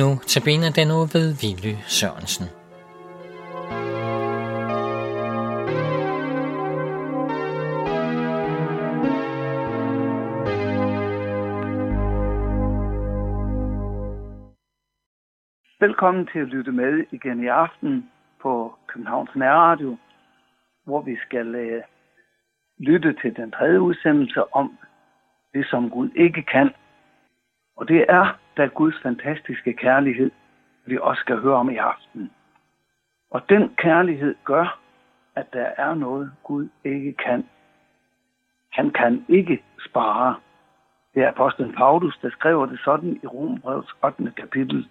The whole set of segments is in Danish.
Nu tabiner den nu ved Villy Sørensen. Velkommen til at lytte med igen i aften på Københavns Nærradio, hvor vi skal uh, lytte til den tredje udsendelse om det, som Gud ikke kan. Og det er da Guds fantastiske kærlighed, vi også skal høre om i aften. Og den kærlighed gør, at der er noget, Gud ikke kan. Han kan ikke spare. Det er apostlen Paulus, der skriver det sådan i Rombrevets 8. kapitel.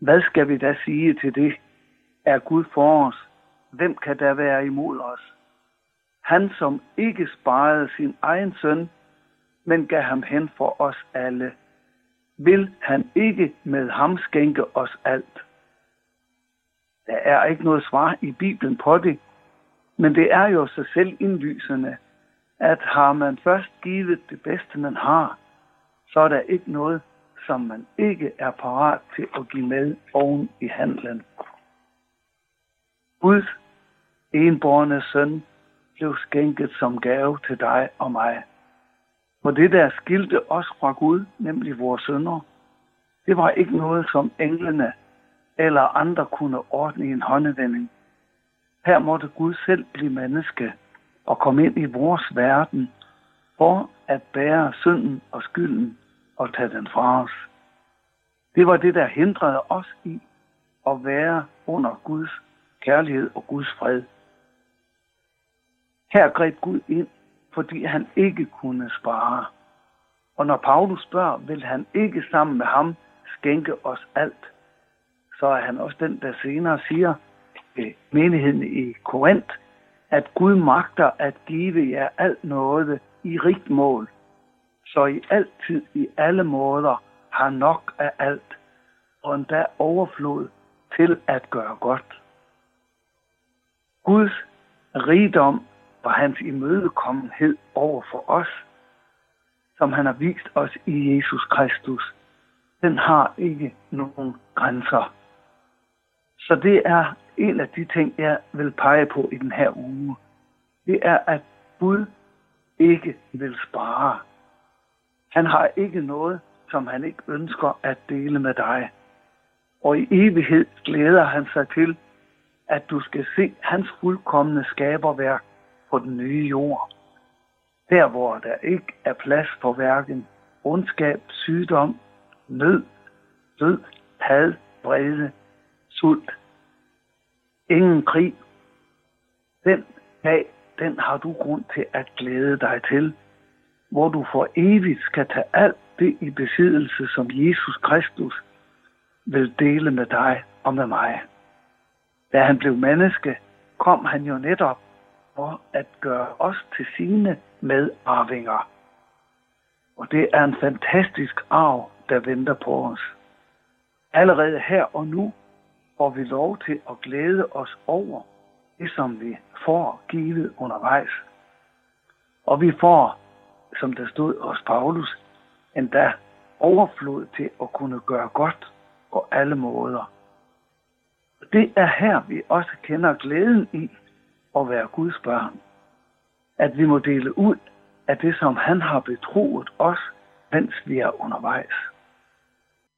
Hvad skal vi da sige til det? Er Gud for os? Hvem kan der være imod os? Han, som ikke sparede sin egen søn, men gav ham hen for os alle – vil han ikke med ham skænke os alt. Der er ikke noget svar i Bibelen på det, men det er jo så selv indlysende, at har man først givet det bedste, man har, så er der ikke noget, som man ikke er parat til at give med oven i handlen. Guds enborne søn blev skænket som gave til dig og mig. For det, der skilte os fra Gud, nemlig vores sønder, det var ikke noget, som englene eller andre kunne ordne i en håndevending. Her måtte Gud selv blive menneske og komme ind i vores verden for at bære synden og skylden og tage den fra os. Det var det, der hindrede os i at være under Guds kærlighed og Guds fred. Her greb Gud ind fordi han ikke kunne spare. Og når Paulus spørger, vil han ikke sammen med ham skænke os alt, så er han også den, der senere siger ved menigheden i Korinth, at Gud magter at give jer alt noget i rigt mål, så I altid i alle måder har nok af alt, og endda overflod til at gøre godt. Guds rigdom for hans imødekommenhed over for os, som han har vist os i Jesus Kristus, den har ikke nogen grænser. Så det er en af de ting, jeg vil pege på i den her uge. Det er, at Gud ikke vil spare. Han har ikke noget, som han ikke ønsker at dele med dig. Og i evighed glæder han sig til, at du skal se hans fuldkommende skaberværk på den nye jord. Der, hvor der ikke er plads for hverken ondskab, sygdom, nød, død, had, brede, sult. Ingen krig. Den dag, den har du grund til at glæde dig til, hvor du for evigt skal tage alt det i besiddelse, som Jesus Kristus vil dele med dig og med mig. Da han blev menneske, kom han jo netop for at gøre os til sine medarvinger. Og det er en fantastisk arv, der venter på os. Allerede her og nu får vi lov til at glæde os over det, som vi får givet undervejs. Og vi får, som der stod hos Paulus, endda overflod til at kunne gøre godt på alle måder. Det er her, vi også kender glæden i, at være Guds børn. At vi må dele ud af det, som han har betroet os, mens vi er undervejs.